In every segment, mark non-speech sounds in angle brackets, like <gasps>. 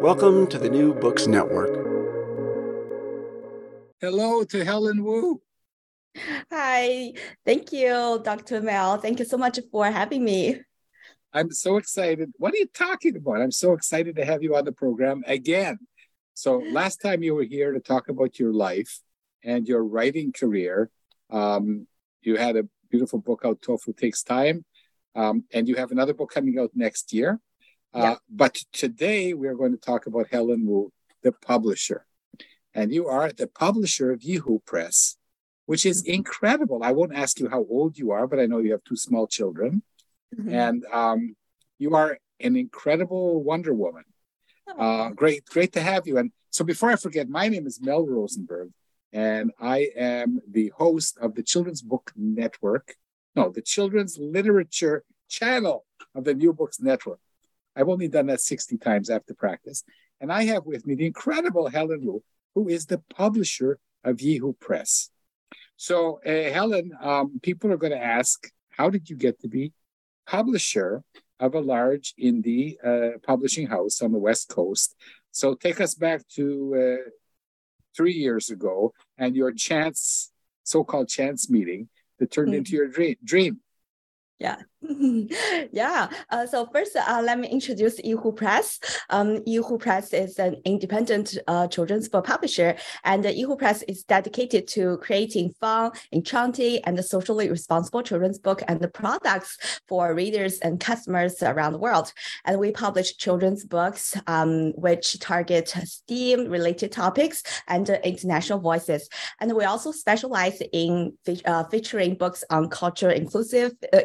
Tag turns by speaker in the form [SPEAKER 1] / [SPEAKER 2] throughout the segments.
[SPEAKER 1] Welcome to the New Books Network.
[SPEAKER 2] Hello to Helen Wu.
[SPEAKER 3] Hi, thank you, Dr. Mel. Thank you so much for having me.
[SPEAKER 2] I'm so excited. What are you talking about? I'm so excited to have you on the program again. So, last time you were here to talk about your life and your writing career, um, you had a beautiful book out, Tofu Takes Time, um, and you have another book coming out next year. Uh, yeah. But today we are going to talk about Helen Wu, the publisher. And you are the publisher of Yeehoo Press, which is incredible. I won't ask you how old you are, but I know you have two small children. Mm-hmm. And um, you are an incredible Wonder Woman. Uh, great, great to have you. And so before I forget, my name is Mel Rosenberg, and I am the host of the Children's Book Network. No, the Children's Literature Channel of the New Books Network. I've only done that 60 times after practice. And I have with me the incredible Helen Wu, who is the publisher of Yeehoo Press. So, uh, Helen, um, people are going to ask, how did you get to be publisher of a large indie uh, publishing house on the West Coast? So, take us back to uh, three years ago and your chance, so called chance meeting that turned mm-hmm. into your dream. dream.
[SPEAKER 3] Yeah. <laughs> yeah. Uh, so first, uh, let me introduce Yeehoo Press. Um, Yeehoo Press is an independent uh, children's book publisher, and uh, Yeehoo Press is dedicated to creating fun, enchanting, and socially responsible children's book and the products for readers and customers around the world. And we publish children's books um, which target STEAM-related topics and international voices. And we also specialize in fe- uh, featuring books on culture inclusive, uh,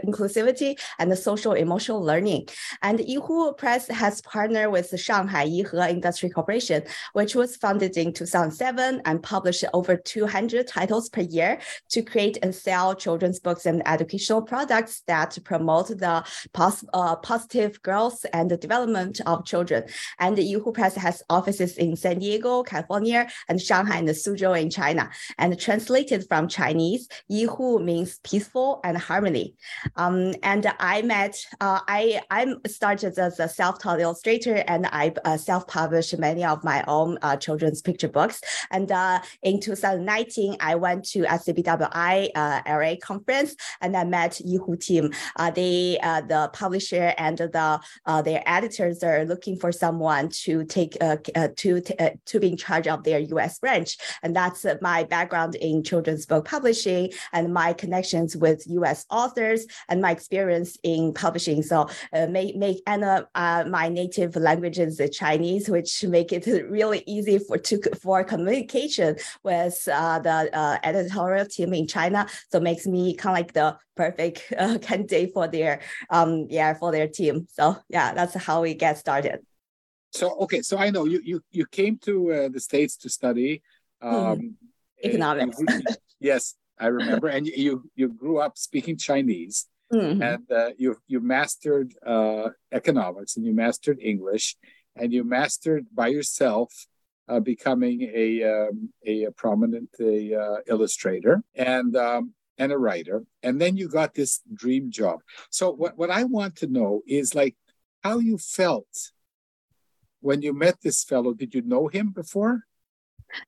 [SPEAKER 3] and social emotional learning. And Yeehoo Press has partnered with the Shanghai Yihe Industry Corporation, which was founded in 2007 and published over 200 titles per year to create and sell children's books and educational products that promote the pos- uh, positive growth and the development of children. And Yeehoo Press has offices in San Diego, California, and Shanghai and Suzhou in China. And translated from Chinese, Yeehoo means peaceful and harmony. Um, and I met, uh, I I started as a self-taught illustrator, and I uh, self-published many of my own uh, children's picture books. And uh, in 2019, I went to SCBWI uh, LA conference, and I met Yeehoo team. Uh, they, the publisher and the their editors are looking for someone to take to to be in charge of their U.S. branch, and that's my background in children's book publishing and my connections with U.S. authors and my experience in publishing. So uh, make make and uh, uh, my native language is Chinese, which make it <laughs> really easy for to for communication with uh, the uh, editorial team in China. So makes me kind of like the perfect uh, <laughs> candidate for their um yeah for their team. So yeah, that's how we get started.
[SPEAKER 2] So okay, so I know you you you came to the states to study
[SPEAKER 3] hmm. um, economics.
[SPEAKER 2] yes, I remember, and you you grew up speaking Chinese. Mm-hmm. And uh, you you mastered uh, economics and you mastered English, and you mastered by yourself uh, becoming a, um, a, prominent a, uh, illustrator and um, and a writer, and then you got this dream job. So what what I want to know is like how you felt when you met this fellow. Did you know him before?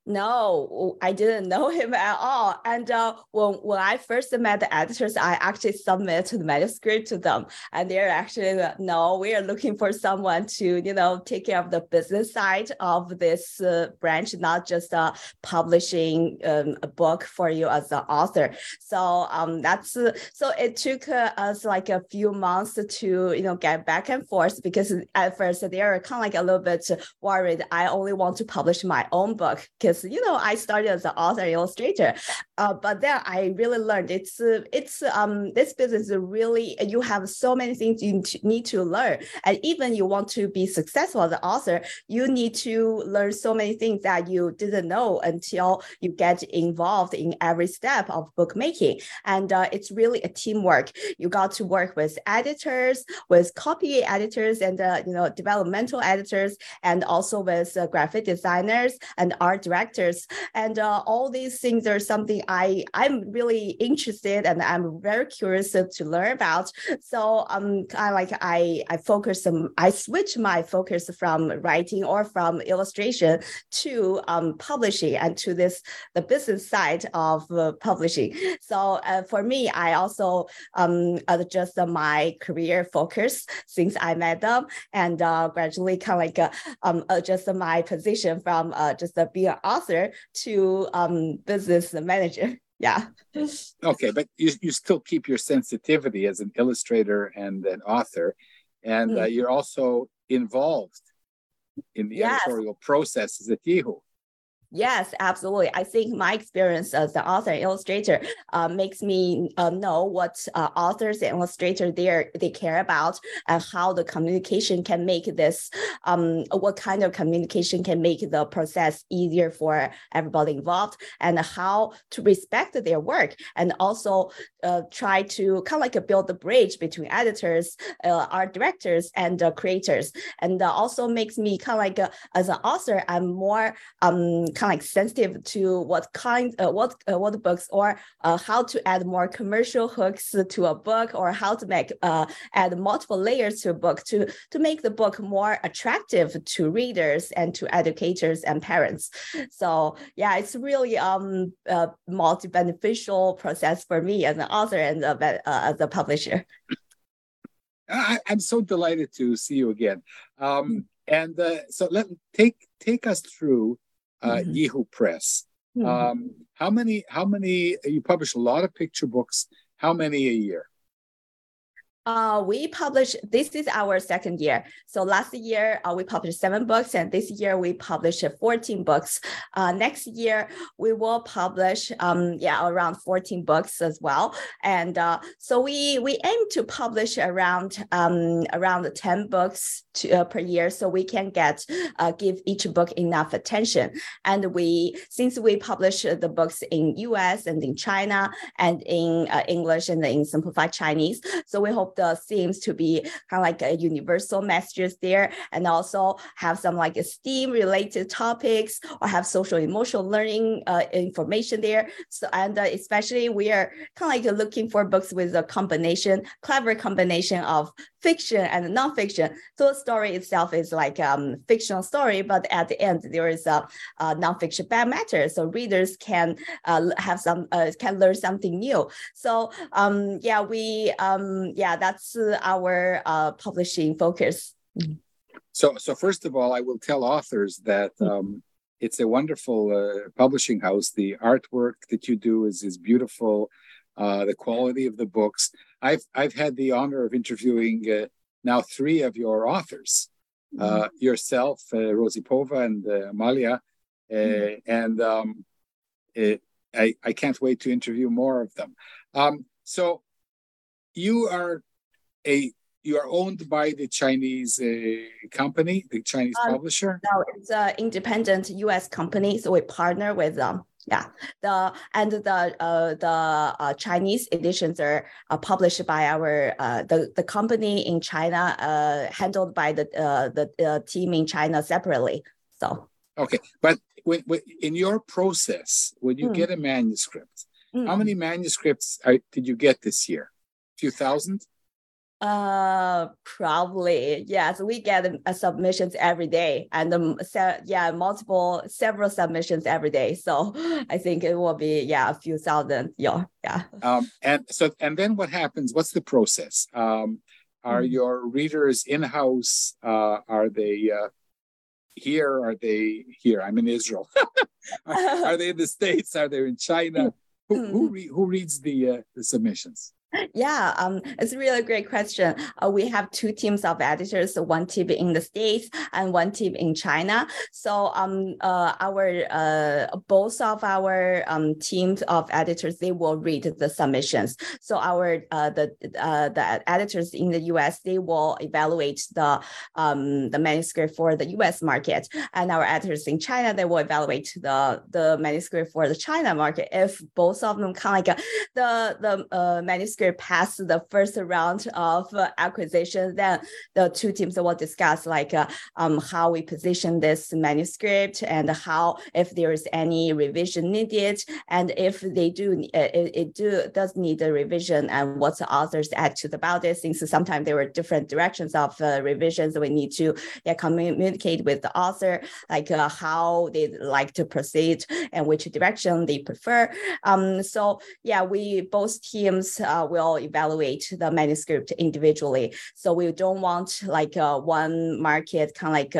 [SPEAKER 3] No, I didn't know <laughs> him at all. And uh, when when I first met the editors, I actually submitted the manuscript to them, and they're actually no, we are looking for someone to you know take care of the business side of this uh, branch, not just uh, publishing um, a book for you as an author. So um, that's uh, so it took uh, us like a few months to you know get back and forth because at first they are kind of like a little bit worried. I only want to publish my own book because you know I started as an author illustrator, uh, but then I really learned it's uh, it's um this business is really you have so many things you need to learn, and even you want to be successful as an author, you need to learn so many things that you didn't know until you get involved in every step of bookmaking, and uh, it's really a teamwork. You got to work with editors, with copy editors, and uh, you know developmental editors, and also with uh, graphic designers and art directors. And uh, all these things are something i i'm really interested and i'm very curious to learn about. So um i like i i focus um, i switch my focus from writing or from illustration to um, publishing and to this the business side of uh, publishing. So uh, for me i also um adjust my career focus since i met them and uh, gradually kind of like uh, um adjust my position from uh, just uh, being author to um, business manager. <laughs> Yeah.
[SPEAKER 2] okay, but you, you still keep your sensitivity as an illustrator and an author, and mm. uh, you're also involved in the yes. editorial processes at Yeehoo.
[SPEAKER 3] Yes, absolutely. I think my experience as an author and illustrator uh, makes me uh, know what uh, authors and illustrators they they care about and how the communication can make this um, what kind of communication can make the process easier for everybody involved and how to respect their work and also uh, try to kind of like build the bridge between editors, uh, art directors, and uh, creators. And also makes me kind of like as an author, I'm more um, kind of like sensitive to what kind, uh, what uh, what books, or uh, how to add more commercial hooks to a book, or how to make uh, add multiple layers to a book to to make the book more attractive to readers and to educators and parents. So yeah, it's really um a multi beneficial process for me as an author and a, uh, as a publisher.
[SPEAKER 2] I, am so delighted to see you again. Um, and uh, so let take take us through uh, mm-hmm. Yeehoo Press. Mm-hmm. Um, how many? How many? You publish a lot of picture books. How many a year?
[SPEAKER 3] Uh, we published, this is our second year. So last year uh, we published seven books and this year we published 14 books. Uh, next year we will publish, um, yeah, around 14 books as well. And uh, so we, we aim to publish around, um, around 10 books to, uh, per year so we can get, uh, give each book enough attention. And we, since we publish the books in US and in China and in English and in simplified Chinese, so we hope the themes to be kind of like a universal messages there and also have some like STEAM related topics or have social emotional learning uh, information there. So, and uh, especially we are kind of like looking for books with a combination, clever combination of fiction and nonfiction. So the story itself is like um fictional story, but at the end there is a, a nonfiction back matter, so readers can uh, have some uh, can learn something new. So um yeah, we um yeah that's our uh, publishing focus.
[SPEAKER 2] So so first of all, I will tell authors that. Um, it's a wonderful uh, publishing house. The artwork that you do is is beautiful. Uh, the quality of the books. I've I've had the honor of interviewing uh, now three of your authors, uh, mm-hmm. yourself, uh, Rosie Pova, and uh, Amalia, uh, mm-hmm. and um, it, I I can't wait to interview more of them. Um, so, you are a you are owned by the Chinese uh, company, the Chinese um, publisher.
[SPEAKER 3] No, it's an independent U.S. company, so we partner with them. yeah, the and the uh, the uh, Chinese editions are uh, published by our uh, the the company in China, uh, handled by the uh, the uh, team in China separately. So
[SPEAKER 2] okay, but when, when in your process, when you
[SPEAKER 3] Mm.
[SPEAKER 2] get a manuscript,
[SPEAKER 3] mm.
[SPEAKER 2] how many manuscripts are, did you get this year? A few thousand?
[SPEAKER 3] Uh, probably yes. We get uh, submissions every day, and um, se- yeah, multiple, several submissions every day. So <gasps> I think it will be yeah, a few thousand. Yeah, yeah.
[SPEAKER 2] Um, and so, and then what happens? What's the process? Um, are
[SPEAKER 3] Mhm.
[SPEAKER 2] your readers in house? Uh, are they uh, here? Are they here? I'm in Israel. are, <laughs> are they in the states? Are they in China? Who who, re- who reads the uh, the submissions?
[SPEAKER 3] Yeah, um, it's a really great question. Uh, we have two teams of editors, one team in the States and one team in China. So um, uh, our uh, both of our um, teams of editors, they will read the submissions. So our uh, the uh, the editors in the US, they will evaluate the um, the manuscript for the US market, and our editors in China, they will evaluate the the manuscript for the China market. If both of them kind of like the the uh, manuscript pass the first round of uh, acquisition, then the two teams will discuss like uh, um, how we position this manuscript and how if there is any revision needed, and if they do uh, it, it do does need a revision, and what the authors attitude about it. Since sometimes there were different directions of revisions, we need to yeah, communicate with the author like how they like to proceed and which direction they prefer. Um, so yeah, we both teams uh, will evaluate the manuscript individually. So we don't want like uh, one market kind of like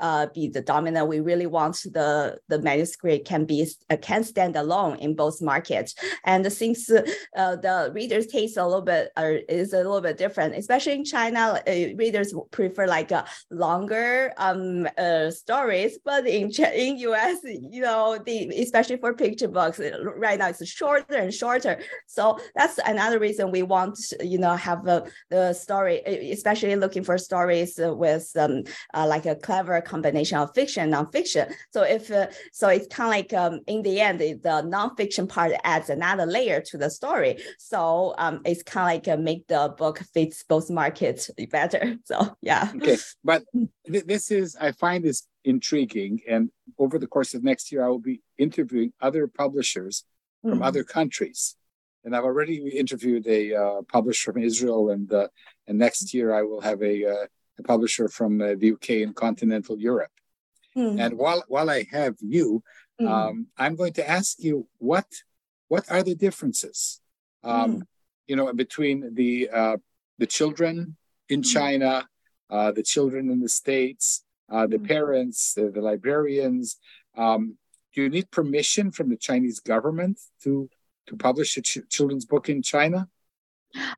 [SPEAKER 3] uh, be the dominant. We really want the the manuscript can be uh, can stand alone in both markets. And since uh, the readers' taste a little bit uh, is a little bit different, especially in China, uh, readers prefer like longer um uh, stories. But in in US, you know, the especially for picture books, uh, right now it's shorter and shorter. So that's another reason we want you know have the story, especially looking for stories with um like a clever combination of fiction and nonfiction. So if uh, so, it's kind of like um, in the end, the, the nonfiction part adds another layer to the story. So um, it's kind of like uh, make the book fits both markets <laughs> better. So yeah.
[SPEAKER 2] Okay, but <laughs> th- this is I find this intriguing, and over the course of next year, I will be interviewing other publishers from
[SPEAKER 3] Mhm.
[SPEAKER 2] other countries, and I've already interviewed a uh, publisher from Israel, and uh, and next year I will have a, uh, a publisher from uh, the UK and continental Europe.
[SPEAKER 3] Mhm.
[SPEAKER 2] And while while I have you,
[SPEAKER 3] Mhm.
[SPEAKER 2] um, I'm going to ask you what what are the differences, um, you know, between the uh, the children in
[SPEAKER 3] Mm.
[SPEAKER 2] China, uh, the children in the states, uh, the
[SPEAKER 3] Mm.
[SPEAKER 2] parents, the, the librarians. Um, do you need permission from the Chinese government to to publish a ch- children's book in China?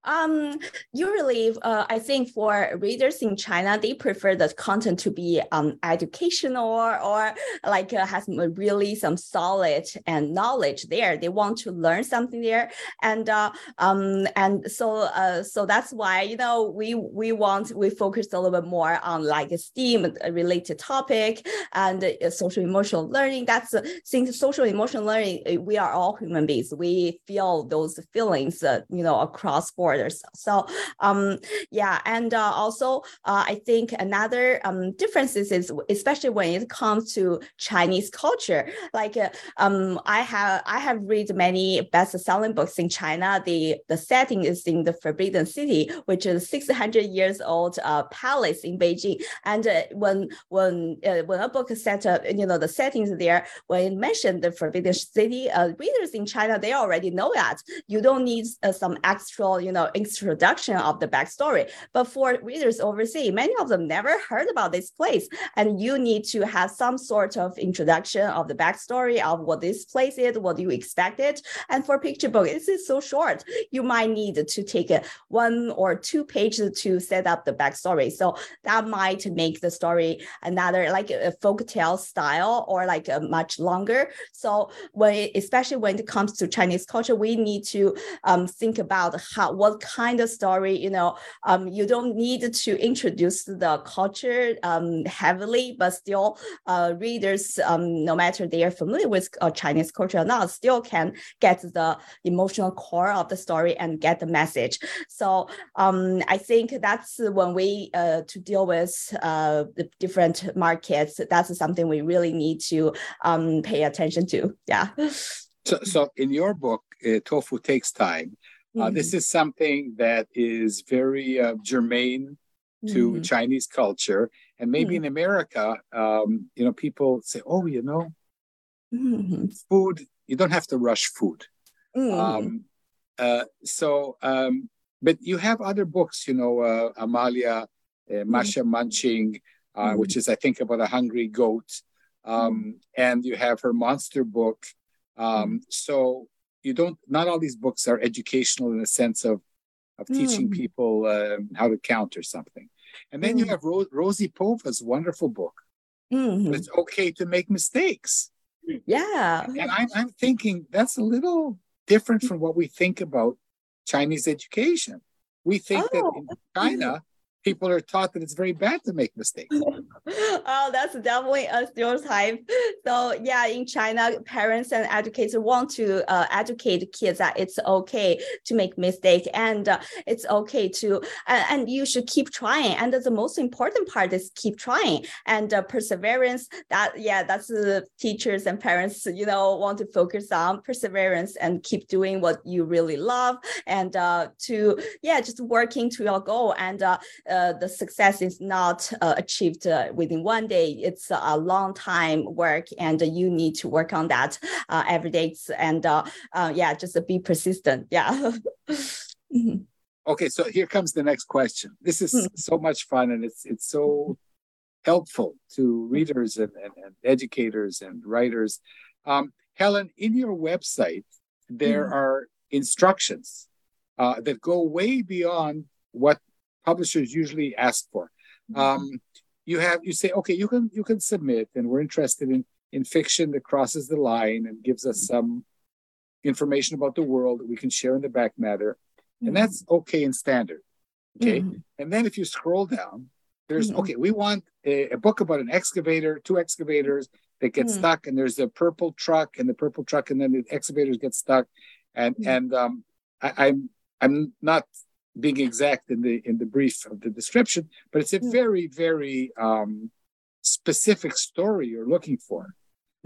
[SPEAKER 3] Um, usually, uh, I think for readers in China, they prefer the content to be um, educational or, or like uh, has really some solid and knowledge there. They want to learn something there, and uh, um, and so uh, so that's why you know we we want we focus a little bit more on like a STEAM related topic and uh, social emotional learning. That's since social emotional learning, uh, we are all human beings. We feel those feelings, you know, across borders. So, um, yeah, and uh, also uh, I think another um, difference is, especially when it comes to Chinese culture. Like, uh, um, I have I have read many best-selling books in China. The the setting is in the Forbidden City, which is 600 years old uh, palace in Beijing. And uh, when when uh, when a book is set up, you know, the settings there, when it mentioned the Forbidden City, readers in China they already know that you don't need some extra, you know, introduction of the backstory. But for readers overseas, many of them never heard about this place, and you need to have some sort of introduction of the backstory of what this place is, what you expected. And for picture book, this is so short. You might need to take one or two pages to set up the backstory. So that might make the story another like a folk tale style or like a much longer. So when especially when it comes to Chinese culture, we need to um, think about how what kind of story you know um, you don't need to introduce the culture um, heavily but still uh, readers um, no matter they are familiar with uh, chinese culture or not still can get the emotional core of the story and get the message. So um, i think that's one way uh, to deal with uh, the different markets that's something we really need to um, pay attention to. Yeah.
[SPEAKER 2] So, so in your book uh, tofu takes time uh, mm-hmm. this is something that is very uh, germane to mm-hmm. Chinese culture, and maybe mm-hmm. in America, um, you know, people say, "Oh, you know, mm-hmm. food. You don't have to rush food." Mm-hmm. Um, uh, so, um, but you have other books, you know, uh, Amalia, uh, Masha Munching, uh, which is, I think, about a hungry goat, um, and you have her monster book. Um, so you don't not all these books are educational in the sense of of mm. teaching people um, how to count or something and then mm. you have Ro- rosie pova's wonderful book mm-hmm. it's okay to make mistakes
[SPEAKER 3] yeah
[SPEAKER 2] and I'm, I'm thinking that's a little different from what we think about chinese education we think oh. that in china people are taught that it's very bad to make mistakes. <laughs>
[SPEAKER 3] oh, that's definitely a stereotype. So yeah, in China, parents and educators want to uh, educate kids that it's okay to make mistake and uh, it's okay to uh, and you should keep trying. And the most important part is keep trying and uh, perseverance. That yeah, that's the teachers and parents you know want to focus on perseverance and keep doing what you really love and uh, to yeah just working to your goal and uh, the success is not uh, achieved uh, within one day. It's a long time work, and you need to work on that uh, every day. And uh, yeah, just be persistent. Yeah. <laughs>
[SPEAKER 2] okay, so here comes the next question. This is mm. so much fun, and it's it's so helpful to readers and, and, and educators and writers. Um, Helen, in your website, there mm. are instructions uh, that go way beyond what publishers usually ask for. Mm-hmm. Um, you have you say, okay, you can you can submit, and we're interested in in fiction that crosses the line and gives us some information about the world that we can share in the back matter, mm-hmm. and that's okay and standard. Okay, mm-hmm. and then if you scroll down, there's mm-hmm. okay, we want a, a, book about an excavator, two excavators that get mm-hmm. stuck, and there's a purple truck, and the purple truck, and then the excavators get stuck, and mm-hmm. and um, I, I'm I'm not being exact in the in the brief of the description, but it's a mm. very very um, specific story you're looking for.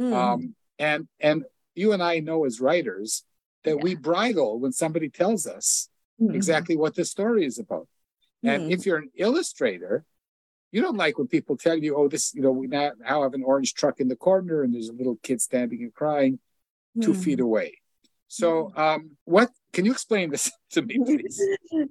[SPEAKER 2] Mm. Um, and and you and I know as writers that yeah. we bridle when somebody tells us mm. exactly what the story is about. And mm. if you're an illustrator, you don't like when people tell you, "Oh, this, you know, we now, have an orange truck in the corner, and there's a little kid standing and crying two mm. feet away." So, mm. um, what can you explain this <laughs> to me, please?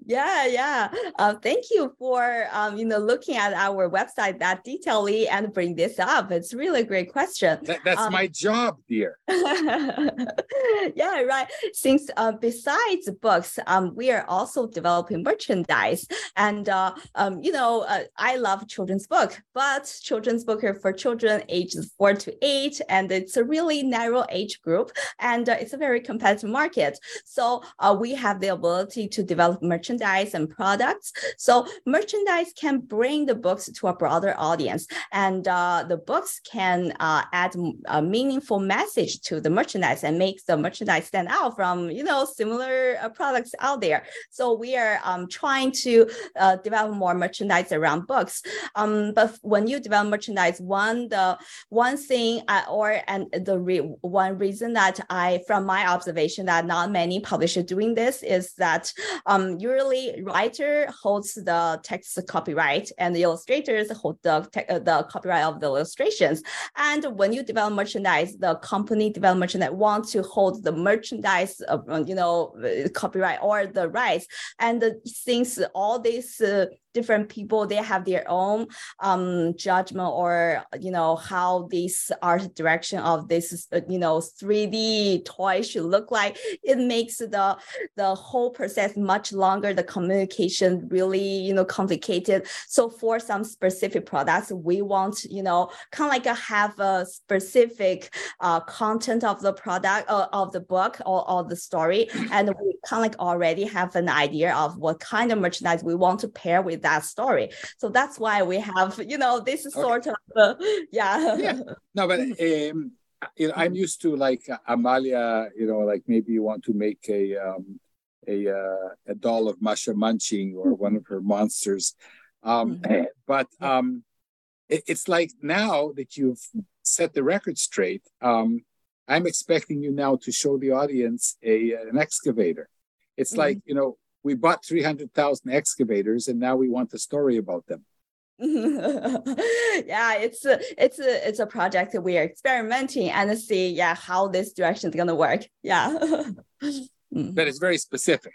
[SPEAKER 3] yeah, yeah. Uh, thank you for um, you know looking at our website that detailedly and bring this up. It's really a great question.
[SPEAKER 2] That, that's um, my job, dear. <laughs>
[SPEAKER 3] yeah, right. Since uh, besides books, um, we are also developing merchandise, and uh, um, you know, uh, I love children's book, but children's book are for children ages four to eight, and it's a really narrow age group, and uh, it's a very competitive market. So uh, we have the ability to develop merchandise and products. So merchandise can bring the books to a broader audience, and uh, the books can uh, add a meaningful message to the merchandise and make the merchandise stand out from you know similar uh, products out there. So we are um, trying to uh, develop more merchandise around books. Um, but when you develop merchandise, one the one thing uh, or and the re, one reason that I from my observation that not many publishers doing this is that um, usually writer holds the text copyright and the illustrators hold the, te- the copyright of the illustrations. And when you develop merchandise, the company develop merchandise want to hold the merchandise, uh, you know, copyright or the rights. And since all these uh, different people they have their own um, judgment or you know how this art direction of this uh, you know 3D toy should look like. It makes the the whole process much longer. The communication really you know complicated. So for some specific products, we want you know kind of like a, have a specific uh, content of the product uh, of the book or, or the story, and we kind of like already have an idea of what kind of merchandise we want to pair with that story. So that's why we have you know this okay. sort of uh, yeah.
[SPEAKER 2] yeah. No, but <laughs> um, you know I'm used to like Amalia. You know, like maybe you want to make a um, a uh, a doll of Masha Munching or one of her monsters. Um, mm-hmm. But um, it, it's like now that you've set the record straight, um, I'm expecting you now to show the audience a an excavator. It's mm-hmm. like you know we bought three hundred thousand excavators, and now we want a story about them. <laughs>
[SPEAKER 3] yeah, it's a it's a it's a project that we are experimenting and see yeah how this direction is gonna work. Yeah. <laughs>
[SPEAKER 2] mm-hmm. But it's very specific.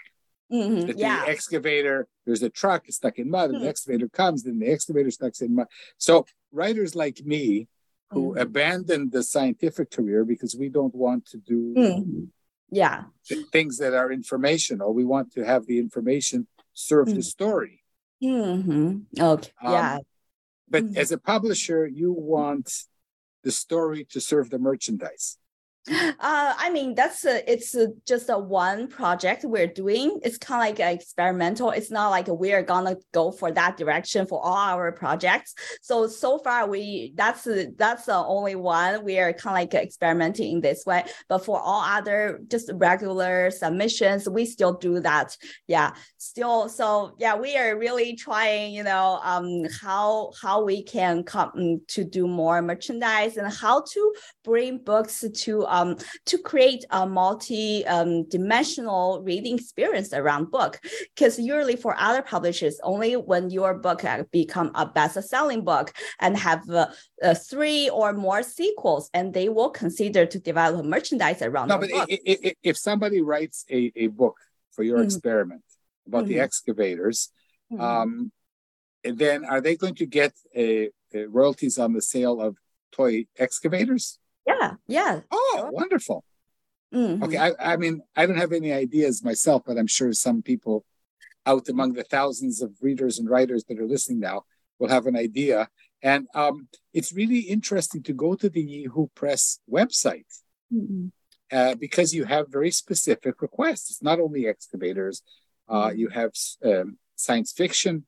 [SPEAKER 3] Mm-hmm.
[SPEAKER 2] The
[SPEAKER 3] yeah.
[SPEAKER 2] excavator, there's a truck stuck in mud, and mm-hmm. the excavator comes, then the excavator stuck in mud. So writers like me who mm-hmm. abandoned the scientific career because we don't want to do
[SPEAKER 3] mm-hmm. Yeah
[SPEAKER 2] th- things that are informational. We want to have the information serve the mm. story.
[SPEAKER 3] Mm-hmm. Okay. Um, yeah.
[SPEAKER 2] But as a publisher, you want the story to serve the merchandise.
[SPEAKER 3] Uh, I mean, that's a, it's a, just a one project we're doing. It's kind of like experimental. It's not like we're gonna go for that direction for all our projects. So so far we that's that's the only one we are kind of like experimenting in this way. But for all other just regular submissions, we still do that. Yeah, still. So yeah, we are really trying. You know, um, how how we can come to do more merchandise and how to bring books to um, to create a multi-dimensional um, reading experience around book. Because usually for other publishers, only when your book become a best-selling book and have uh, uh, three or more sequels, and they will consider to develop merchandise around.
[SPEAKER 2] No, but if, if somebody writes a, a book for your mm-hmm. experiment about mm-hmm. the excavators, mm-hmm. um, then are they going to get a, a royalties on the sale of toy excavators?
[SPEAKER 3] Yeah, yeah.
[SPEAKER 2] Oh, wonderful.
[SPEAKER 3] Mm-hmm.
[SPEAKER 2] Okay, I, I mean, I don't have any ideas myself, but I'm sure some people out among the thousands of readers and writers that are listening now will have an idea. And um, it's really interesting to go to the Yeehoo Press website
[SPEAKER 3] mm-hmm.
[SPEAKER 2] uh, because you have very specific requests. It's not only excavators, uh, mm-hmm. you have um, science fiction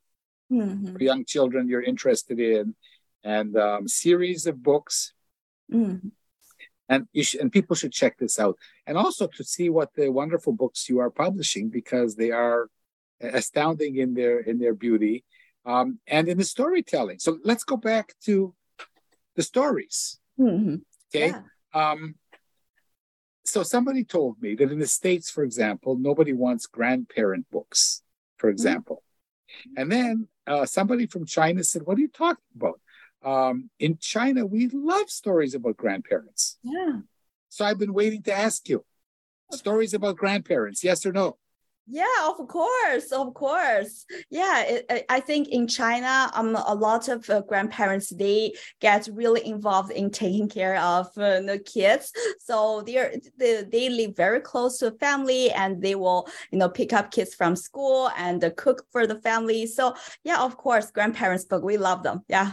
[SPEAKER 3] mm-hmm.
[SPEAKER 2] for young children you're interested in, and um, series of books. And sh- and people should check this out and also to see what the wonderful books you are publishing because they are astounding in their in their beauty um, and in the storytelling so let's go back to the stories
[SPEAKER 3] mm-hmm.
[SPEAKER 2] okay
[SPEAKER 3] yeah.
[SPEAKER 2] um, so somebody told me that in the states for example nobody wants grandparent books for mm-hmm. example mm-hmm. and then uh, somebody from china said what are you talking about um, in China, we love stories about grandparents.
[SPEAKER 3] Yeah.
[SPEAKER 2] So I've been waiting to ask you stories about grandparents, yes or no?
[SPEAKER 3] Yeah, of course, of course. Yeah, it, I think in China, um, a lot of uh, grandparents they get really involved in taking care of uh, the kids. So they're they, they live very close to family, and they will you know pick up kids from school and uh, cook for the family. So yeah, of course, grandparents book we love them. Yeah.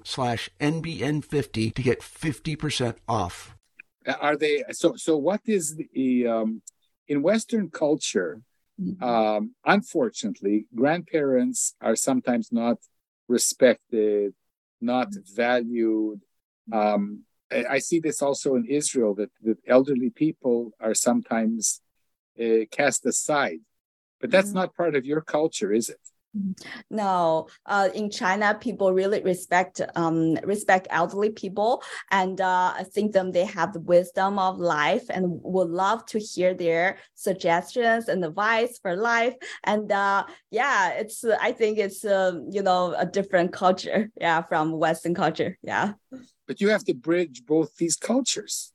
[SPEAKER 1] slash NBN50 to get 50% off.
[SPEAKER 2] Are they so? So what is the um, in Western culture?
[SPEAKER 3] Mm-hmm.
[SPEAKER 2] Um, unfortunately, grandparents are sometimes not respected, not valued. Um, I, I see this also in Israel that, that elderly people are sometimes uh, cast aside. But that's
[SPEAKER 3] Mhm.
[SPEAKER 2] not part of your culture, is it?
[SPEAKER 3] No, uh, in China, people really respect um, respect elderly people, and uh, I think them they have the wisdom of life and would love to hear their suggestions and advice for life. And uh, yeah, it's I think it's um, you know a different culture, <laughs> yeah, from Western culture, yeah.
[SPEAKER 2] But you have to bridge both these cultures.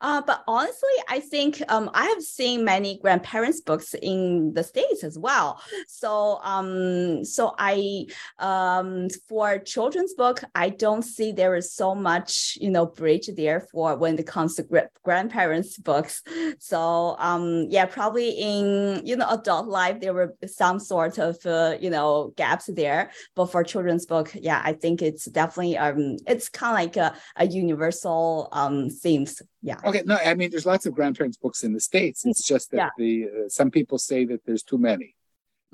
[SPEAKER 3] Uh, but honestly, I think um, I have seen many grandparents' books in the states as well. So, um, so I um, for children's book, I don't see there is so much you know bridge there for when it comes to gra- grandparents' books. So, um, yeah, probably in you know adult life there were some sort of uh, you know gaps there, but for children's book, yeah, I think it's definitely um, it's kind of like a, a universal um themes. Yeah.
[SPEAKER 2] Okay, no, I mean, there's lots of grandparents' books in the states. It's just that
[SPEAKER 3] Yeah.
[SPEAKER 2] the uh, some people say that there's too many.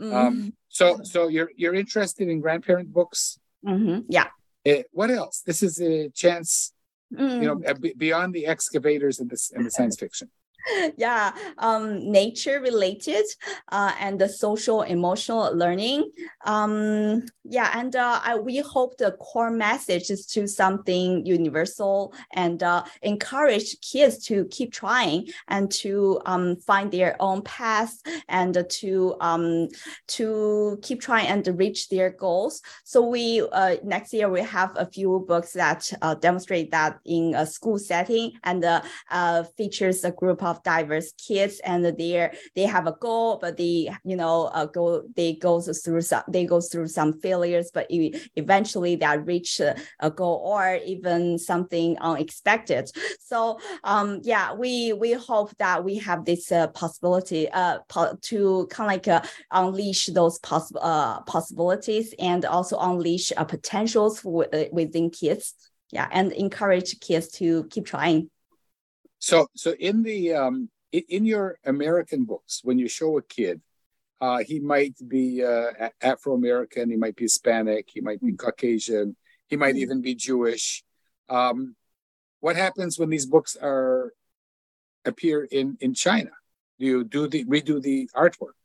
[SPEAKER 2] Um, so, so you're you're interested in grandparent books.
[SPEAKER 3] Mhm. Yeah.
[SPEAKER 2] Uh, what else? This is a chance,
[SPEAKER 3] Mm.
[SPEAKER 2] you know, uh, beyond the excavators and the and the science fiction. <laughs>
[SPEAKER 3] yeah um nature related uh and the social emotional learning. Um yeah and uh I, we hope the core message is to something universal and uh encourage kids to keep trying and to um find their own path and to um to keep trying and reach their goals. So we uh next year we have a few books that uh, demonstrate that in a school setting and uh, uh, features a group of diverse kids and they they have a goal but they you know uh, go they go through some they go through some failures but eventually they reach a, a goal or even something unexpected. So um yeah we we hope that we have this uh, possibility uh to kind of like uh, unleash those possible uh, possibilities and also unleash uh, potentials for, uh, within kids. Yeah and encourage kids to keep trying
[SPEAKER 2] So, so in the um, in, your American books, when you show a kid, uh, he might be uh, Afro American, he might be Hispanic, he might be Caucasian, he might
[SPEAKER 3] Mm.
[SPEAKER 2] even be Jewish. Um, what happens when these books are appear in in China? Do you do the redo the artwork?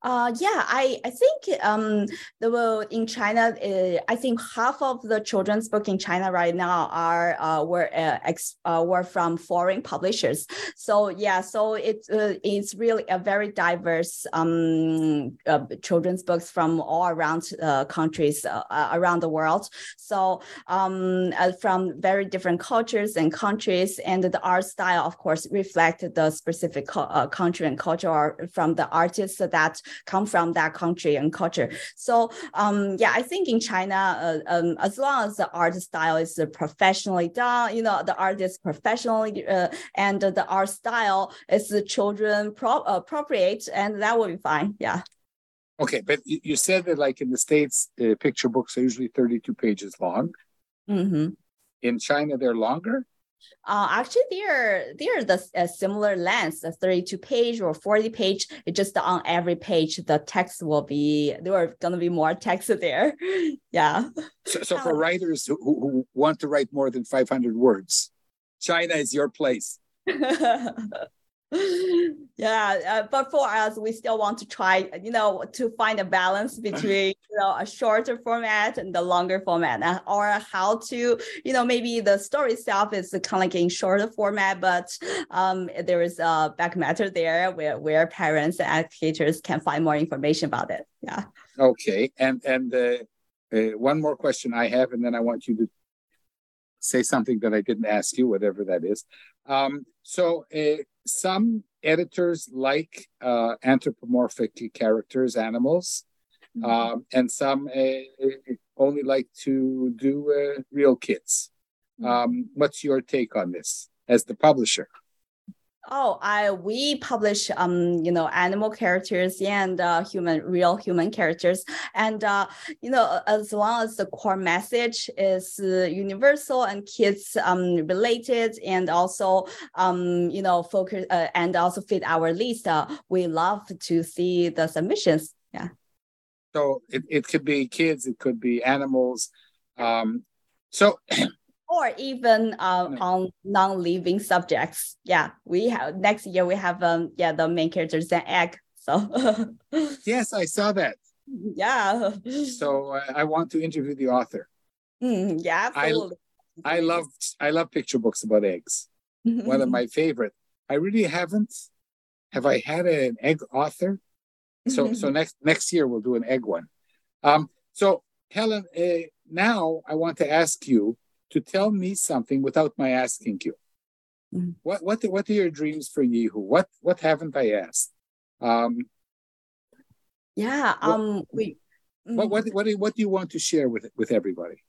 [SPEAKER 3] Uh, yeah, I, I think um, the world in China, uh, I think half of the children's book in China right now are uh, were uh, ex, uh, were from foreign publishers. So yeah, so it uh, it's really a very diverse um, uh, children's books from all around countries around the world. So um, from very different cultures and countries, and the art style, of course, reflect the specific co- country and culture from the artists that come from that country and culture. So um, yeah, I think in China, uh, um, as long as the art style is uh, professionally done, you know, the art is professionally uh, and the art style is the children pro- appropriate, and that will be fine. Yeah.
[SPEAKER 2] Okay, but you said that like in the states, uh, picture books are usually thirty-two pages long.
[SPEAKER 3] hmm
[SPEAKER 2] In China, they're longer.
[SPEAKER 3] Uh, actually, they're they're the uh, similar length, the 32 page or 40 page. It just on every page, the text will be there are gonna be more text <laughs> there. yeah.
[SPEAKER 2] So, so for
[SPEAKER 3] Oh.
[SPEAKER 2] writers who, who who want to write more than five hundred words, China is your place. <laughs> <laughs>
[SPEAKER 3] yeah, uh, but for us, we still want to try, you know, to find a balance <laughs> between, you know, a shorter format and the longer format, uh, or how to, you know, maybe the story itself is kind of like in shorter format, but um, there is a back matter there where where parents and educators can find more information about it. Yeah.
[SPEAKER 2] Okay, and and uh, uh, one more question I have, and then I want you to say something that I didn't ask you, whatever that is. Um, so uh, some editors like uh, anthropomorphic characters, animals, mm-hmm. um, and some uh, only like to do uh, real kids. Mm-hmm. Um, what's your take on this as the publisher?
[SPEAKER 3] Oh, I we publish um you know animal characters and uh, human real human characters, and uh, you know as long as the core message is uh, universal and kids um related and also um you know focus uh, and also fit our list, uh, we love to see the submissions. Yeah.
[SPEAKER 2] So it, it could be kids, it could be animals. Um, so <clears throat>
[SPEAKER 3] or even uh, on non-living subjects. Yeah, we have next year we have um yeah the main characters an egg. So <laughs>
[SPEAKER 2] yes, I saw that.
[SPEAKER 3] Yeah.
[SPEAKER 2] So uh, I want to interview the author.
[SPEAKER 3] Mm, yeah, absolutely.
[SPEAKER 2] I, I love I love picture books about eggs. One of my favorite. I really haven't. Have I had an egg author? So so next next year we'll do an egg one. Um, so Helen, uh, now I want to ask you to tell me something without my asking you. Mm-hmm. What what what are your dreams for Yeehoo? What what haven't I asked? Um,
[SPEAKER 3] yeah. Um. What, we.
[SPEAKER 2] What what mm. what what do you want to share with with everybody?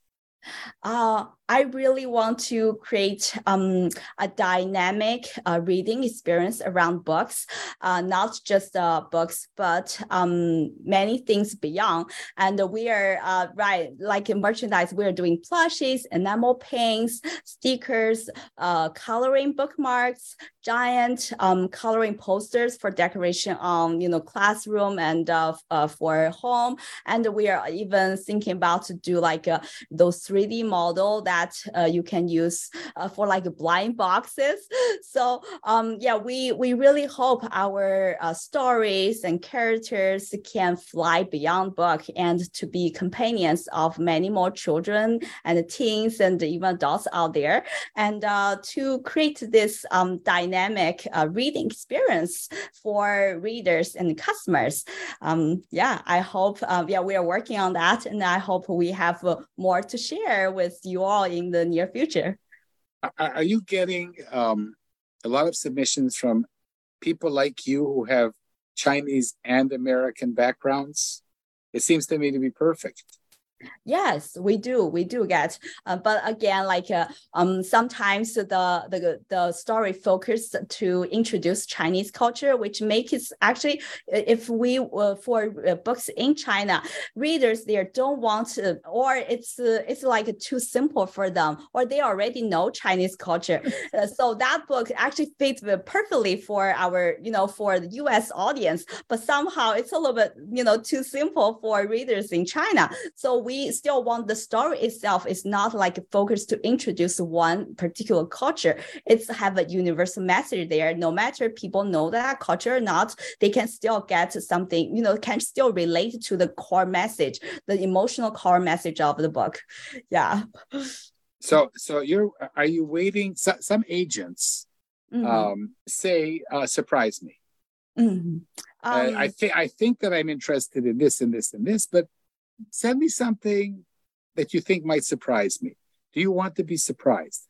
[SPEAKER 3] Uh, I really want to create um, a dynamic uh, reading experience around books, uh, not just uh, books, but um, many things beyond. And we are uh, right, like in merchandise, we are doing plushies, enamel paints, stickers, uh, coloring bookmarks, giant um, coloring posters for decoration on you know classroom and uh, for home. And we are even thinking about to do like those 3D model that uh, you can use uh, for like blind boxes. <laughs> So um, yeah, we we really hope our uh, stories and characters can fly beyond book and to be companions of many more children and teens and even adults out there, and uh, to create this um, dynamic uh, reading experience for readers and customers. Um, yeah, I hope uh, yeah we are working on that, and I hope we have more to share with you all in the near future.
[SPEAKER 2] Are you getting um, a lot of submissions from people like you who have Chinese and American backgrounds? It seems to me to be perfect.
[SPEAKER 3] Yes, we do. We do get, uh, but again, like uh, um, sometimes the the the story focused to introduce Chinese culture, which makes it actually, if we uh, for books in China, readers there don't want to, or it's uh, it's like too simple for them, or they already know Chinese culture. <laughs> Uh, so that book actually fits perfectly for our you know for the U.S. audience, but somehow it's a little bit you know too simple for readers in China. So we still want the story itself is not like focused to introduce one particular culture. It's have a universal message there. No matter people know that culture or not, they can still get something, you know, can still relate to the core message, the emotional core message of the book. Yeah.
[SPEAKER 2] So, so you're, are you waiting? So, some agents mm-hmm. um, say, uh, surprise me. Mm-hmm. Um, uh, I think I think that I'm interested in this and this and this, but send me something that you think might surprise me. Do you want to be surprised?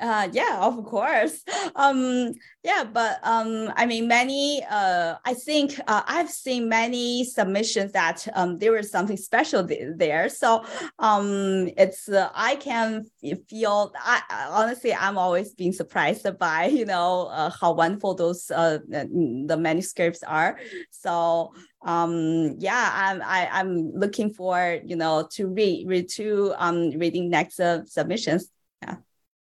[SPEAKER 3] Uh, yeah, of course. <laughs> Um, yeah, but um, I mean, many. Uh, I think uh, I've seen many submissions that um, there was something special th- there. So um, it's uh, I can feel. I honestly, I'm always being surprised by <laughs> you know uh, how wonderful those uh, the manuscripts are. So um yeah i'm I, am i am looking for you know to read read to um reading next uh, submissions yeah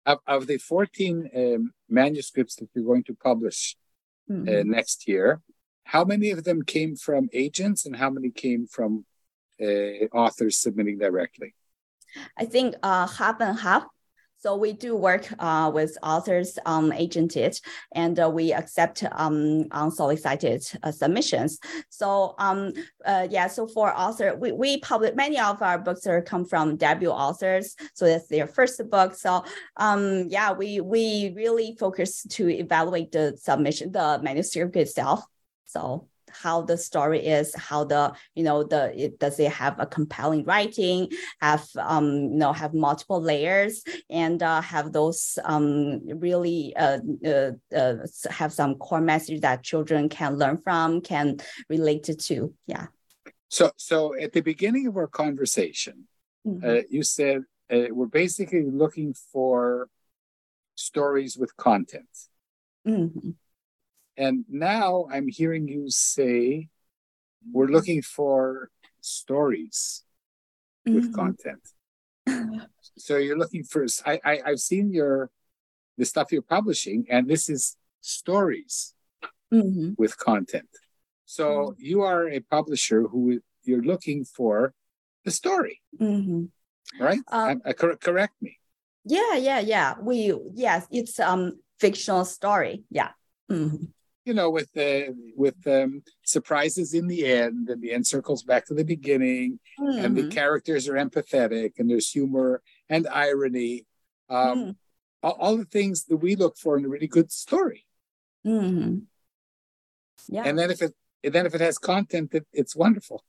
[SPEAKER 2] of, of the 14 um, manuscripts that you're going to publish uh, mm-hmm. uh, next year, how many of them came from agents and how many came from uh, authors submitting directly?
[SPEAKER 3] I think uh, half and half. So we do work uh, with authors um, agented, and uh, we accept um, unsolicited uh, submissions. So um, uh, yeah, so for author, we, we publish many of our books are come from debut authors, so that's their first book. So um, yeah, we we really focus to evaluate the submission, the manuscript itself. So how the story is, how the you know the it, does it have a compelling writing, have um you know have multiple layers, and uh, have those um really uh, uh, uh, have some core message that children can learn from, can relate to. Yeah.
[SPEAKER 2] So so at the beginning of our conversation, mm-hmm. uh, you said uh, we're basically looking for stories with content. Mm-hmm. And now I'm hearing you say we're looking for stories with mm-hmm. content. <laughs> so you're looking for I, I I've seen your the stuff you're publishing, and this is stories mm-hmm. with content. So mm-hmm. you are a publisher who you're looking for the story, mm-hmm. right? Um, uh, cor- correct me.
[SPEAKER 3] Yeah, yeah, yeah. We yes, it's um fictional story. Yeah. Mm-hmm.
[SPEAKER 2] You know, with the with um, surprises in the end, and the end circles back to the beginning, mm-hmm. and the mm-hmm. characters are empathetic, and there's humor and irony. Um, mm. all, all, the things that we look for in a really good story. Mm-hmm. Yeah. And then if it and then if it has content, it, it's wonderful.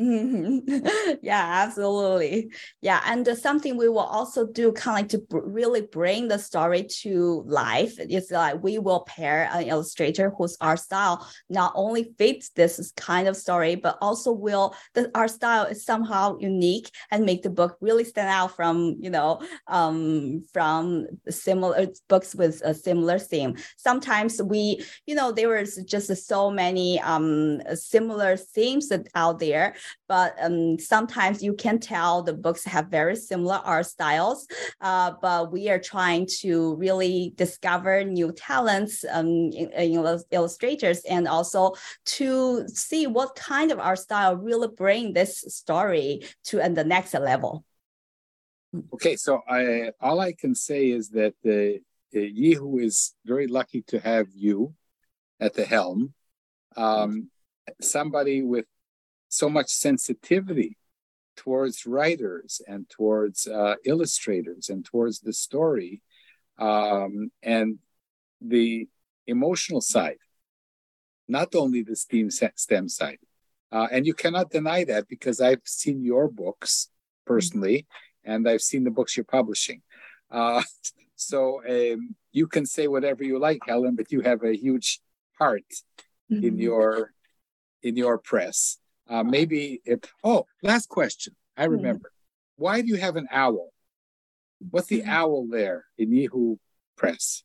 [SPEAKER 3] Mm-hmm. <laughs> yeah, absolutely. Yeah, and uh, something we will also do kind of like to really bring the story to life is like we will pair an illustrator whose art style not only fits this kind of story, but also will the art style is somehow unique and make the book really stand out from you know um, from similar books with a similar theme. Sometimes we you know there was just so many um, similar themes out there but um, sometimes you can tell the books have very similar art styles. Uh, but we are trying to really discover new talents um, in, in illustrators and also to see what kind of art style really bring this story to uh, the next level.
[SPEAKER 2] Okay, so I all I can say is that the, Yeehoo is very lucky to have you at the helm. Um, somebody with so much sensitivity towards writers and towards uh, illustrators and towards the story um, and the emotional side, not only the STEM, STEM side. Uh, and you cannot deny that because I've seen your books personally, and I've seen the books you're publishing. Uh, <laughs> so um, you can say whatever you like, Helen, but you have a huge heart mm-hmm. in your in your press. Uh, maybe if, oh, last question. I hmm. remember. Mm-hmm. Why do you have an owl? What's the mm-hmm. owl there in Yeehoo Press?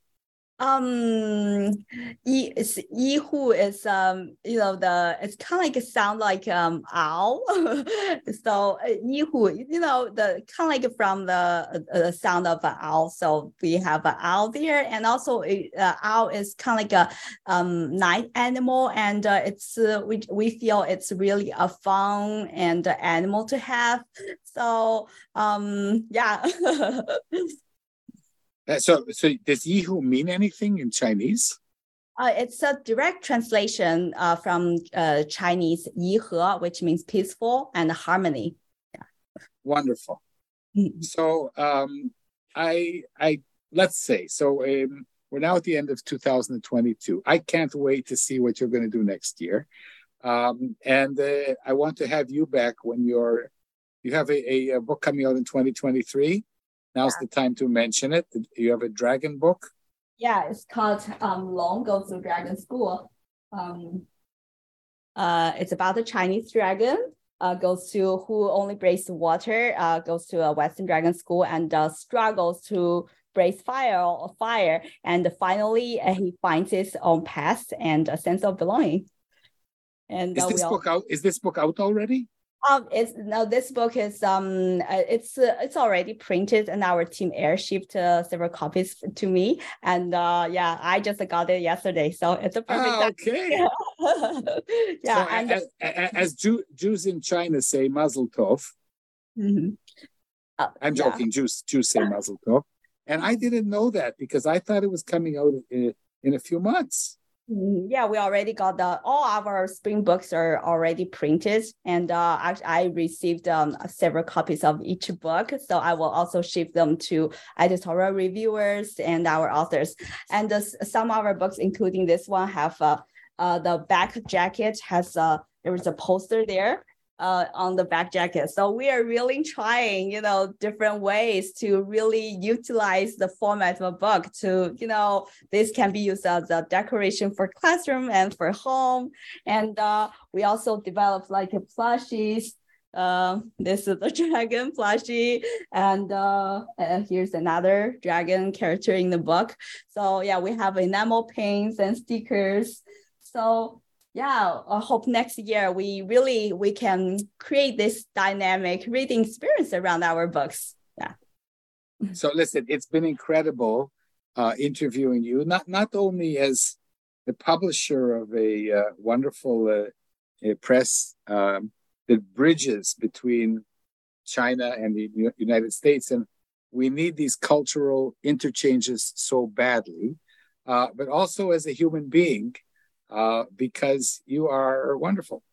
[SPEAKER 3] Um yi is um you know the it's kind of like a sound like um owl. <laughs> So uh, Yeehoo you know the kind of like from the uh, sound of an owl. So we have an owl there. And also uh, owl is kind of like a um night animal. And uh, it's uh, we, we feel it's really a fun and animal to have. So um yeah.
[SPEAKER 2] Uh, <laughs> so, so does Yeehoo mean anything in Chinese?
[SPEAKER 3] Uh, it's a direct translation uh, from uh, Chinese Yihe, which means peaceful and harmony. Yeah.
[SPEAKER 2] Wonderful. Mm-hmm. so, um, I, I let's say so. Um, we're now at the end of 2022. I can't wait to see what you're going to do next year, um, and uh, I want to have you back when you're. You have a, a book coming out in 2023 Now's yeah. the time to mention it. You have a dragon book?
[SPEAKER 3] Yeah, it's called um, Long Goes to Dragon School. Um, uh, it's about the Chinese dragon. Uh, goes to who only breathes water. Uh, goes to a Western dragon school and uh, struggles to breathe fire or fire. And finally, uh, he finds his own path and a sense of belonging.
[SPEAKER 2] And is uh, this book out? Is this book out already?
[SPEAKER 3] Um, it's now this book is um, uh, it's uh, it's already printed, and our team airshipped uh, several copies to me, and uh, yeah, I just got it yesterday, so it's a perfect.
[SPEAKER 2] Ah, okay. <laughs> yeah, so and as, as Jew, Jews in China say, Mazel Tov. Mm-hmm. Uh, I'm joking. Yeah. Jews Jews say Mazel Tov, and I didn't know that because I thought it was coming out in, in a few months.
[SPEAKER 3] Mm, yeah, we already got the all our spring books are already printed, and uh, I, I received um, several copies of each book. So I will also ship them to editorial reviewers and our authors. And uh, some of our books, including this one, have uh, uh, the back jacket has a there was a poster there uh, on the back jacket. So we are really trying, you know, different ways to really utilize the format of a book to, you know, this can be used as a decoration for classroom and for home. And uh, we also developed like plushies. Uh, this is the <laughs> dragon plushie, and uh, and here's another dragon character in the book. So yeah, we have enamel paints and stickers. So yeah i hope next year we really we can create this dynamic reading experience around our books. Yeah. <laughs>
[SPEAKER 2] So listen it's been incredible uh, interviewing you. Not not only as the publisher of a uh, wonderful uh, a press um, that bridges between china and the united states and we need these cultural interchanges so badly uh, but also as a human being uh, because you are wonderful.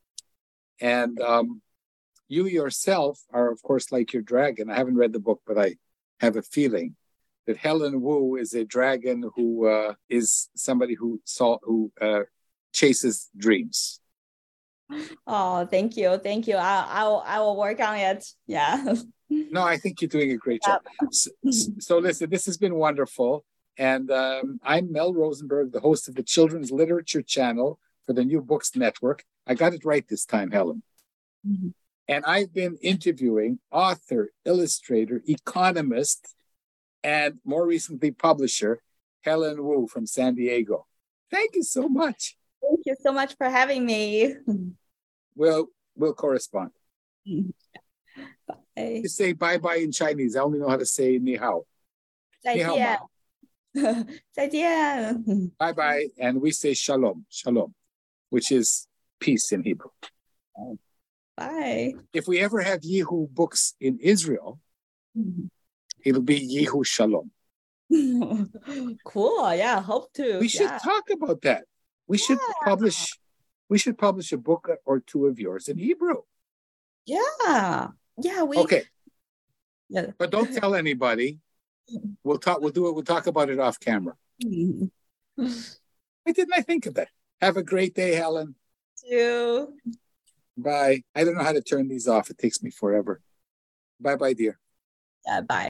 [SPEAKER 2] And um, you yourself are, of course, like your dragon. I haven't read the book, but I have a feeling that Helen Wu is a dragon who uh, is somebody who saw who uh, chases dreams.
[SPEAKER 3] Oh, thank you, thank you. I I will, I will work on it. Yeah. <laughs>
[SPEAKER 2] no, I think you're doing a great job. So, so listen, this has been wonderful. And um, I'm Mel Rosenberg, the host of the Children's Literature Channel for the New Books Network. I got it right this time, Helen. Mm-hmm. And I've been interviewing author, illustrator, economist, and more recently, publisher Helen Wu from San Diego. Thank you so much.
[SPEAKER 3] Thank you so much for having me. <laughs>
[SPEAKER 2] We'll, we'll correspond. <laughs> Bye. You say bye bye in Chinese. I only know how to say ni hao.
[SPEAKER 3] 再见。<laughs> 再见.
[SPEAKER 2] Bye bye. And we say shalom, shalom, which is peace in Hebrew.
[SPEAKER 3] Bye.
[SPEAKER 2] If we ever have Yeehoo books in Israel, mm-hmm. it'll be Yehu Shalom. <laughs>
[SPEAKER 3] cool. Yeah, hope to.
[SPEAKER 2] We should
[SPEAKER 3] yeah.
[SPEAKER 2] talk about that. We should yeah. publish. We should publish a book or two of yours in Hebrew.
[SPEAKER 3] Yeah. Yeah. We.
[SPEAKER 2] Okay. Yeah. But don't tell anybody We'll talk. We'll do it. We'll talk about it off camera. Mm-hmm. Why didn't I think of that? Have a great day, Helen.
[SPEAKER 3] You.
[SPEAKER 2] Bye. I don't know how to turn these off. It takes me forever. Bye, bye, dear.
[SPEAKER 3] Yeah. Bye.